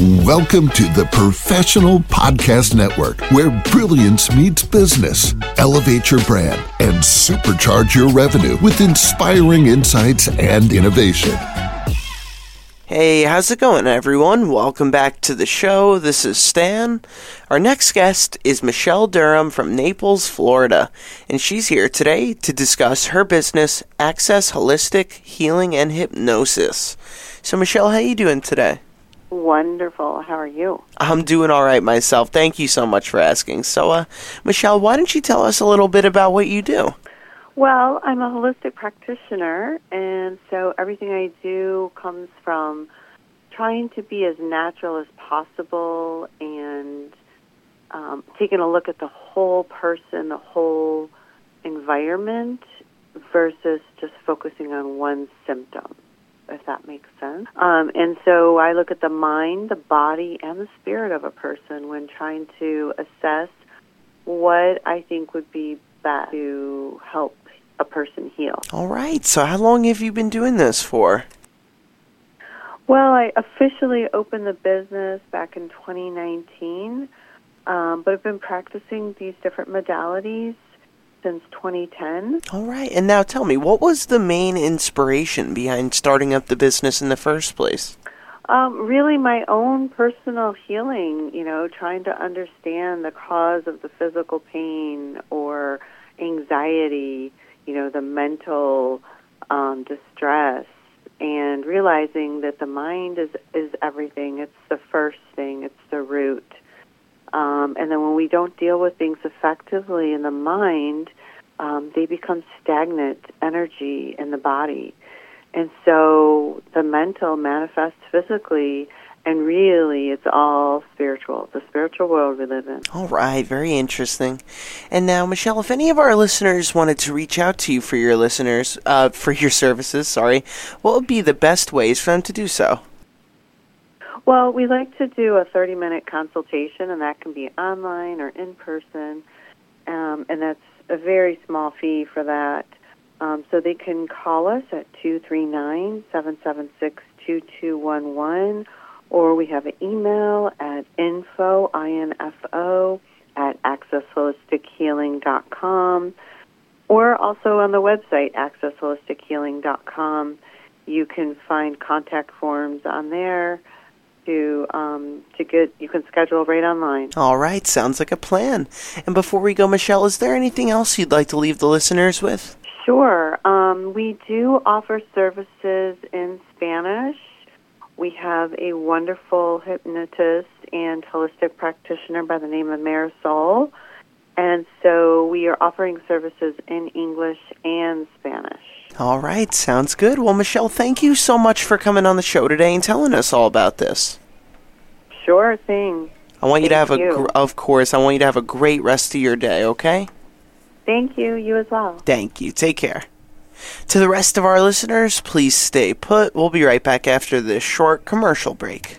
Welcome to the Professional Podcast Network, where brilliance meets business. Elevate your brand and supercharge your revenue with inspiring insights and innovation. Hey, how's it going, everyone? Welcome back to the show. This is Stan. Our next guest is Michele Durham from Naples, Florida, and she's here today to discuss her business, Access Holistic Healing and Hypnosis. So, Michele, how are you doing today? Wonderful. How are you? I'm doing all right myself. Thank you so much for asking. So, uh, Michele, why don't you tell us a little bit about what you do? Well, I'm a holistic practitioner, and so everything I do comes from trying to be as natural as possible and um, taking a look at the whole person, the whole environment, versus just focusing on one symptom, if that makes sense. Um, and so I look at the mind, the body, and the spirit of a person when trying to assess what I think would be best to help a person heal. All right. So, how long have you been doing this for? Well, I officially opened the business back in 2019, um, but I've been practicing these different modalities since 2010. All right. And now tell me, what was the main inspiration behind starting up the business in the first place? Um, really, my own personal healing, you know, trying to understand the cause of the physical pain or anxiety, you know, the mental um, distress, and realizing that the mind is, is everything. It's the first thing, it's. Um, and then when we don't deal with things effectively in the mind, um, they become stagnant energy in the body. And so the mental manifests physically, and really it's all spiritual, the spiritual world we live in. All right, very interesting. And now, Michele, if any of our listeners wanted to reach out to you for your listeners, uh, for your services, sorry, what would be the best ways for them to do so? Well, we like to do a 30 minute consultation, and that can be online or in person. Um, and that's a very small fee for that. Um, so they can call us at 239 776 2211, or we have an email at info, I-N-F-O, at accessholistichealing.com, or also on the website, accessholistichealing.com. You can find contact forms on there to um, to get you can schedule right online. All right, sounds like a plan. And before we go, Michele, is there anything else you'd like to leave the listeners with? Sure. Um, we do offer services in Spanish. We have a wonderful hypnotist and holistic practitioner by the name of Marisol. And so we are offering services in English and Spanish. All right, sounds good. Well, Michele, thank you so much for coming on the show today and telling us all about this. Sure thing. I want you to Thank have a, you. of course, I want you to have a great rest of your day, okay? Thank you. You as well. Thank you. Take care. To the rest of our listeners, please stay put. We'll be right back after this short commercial break.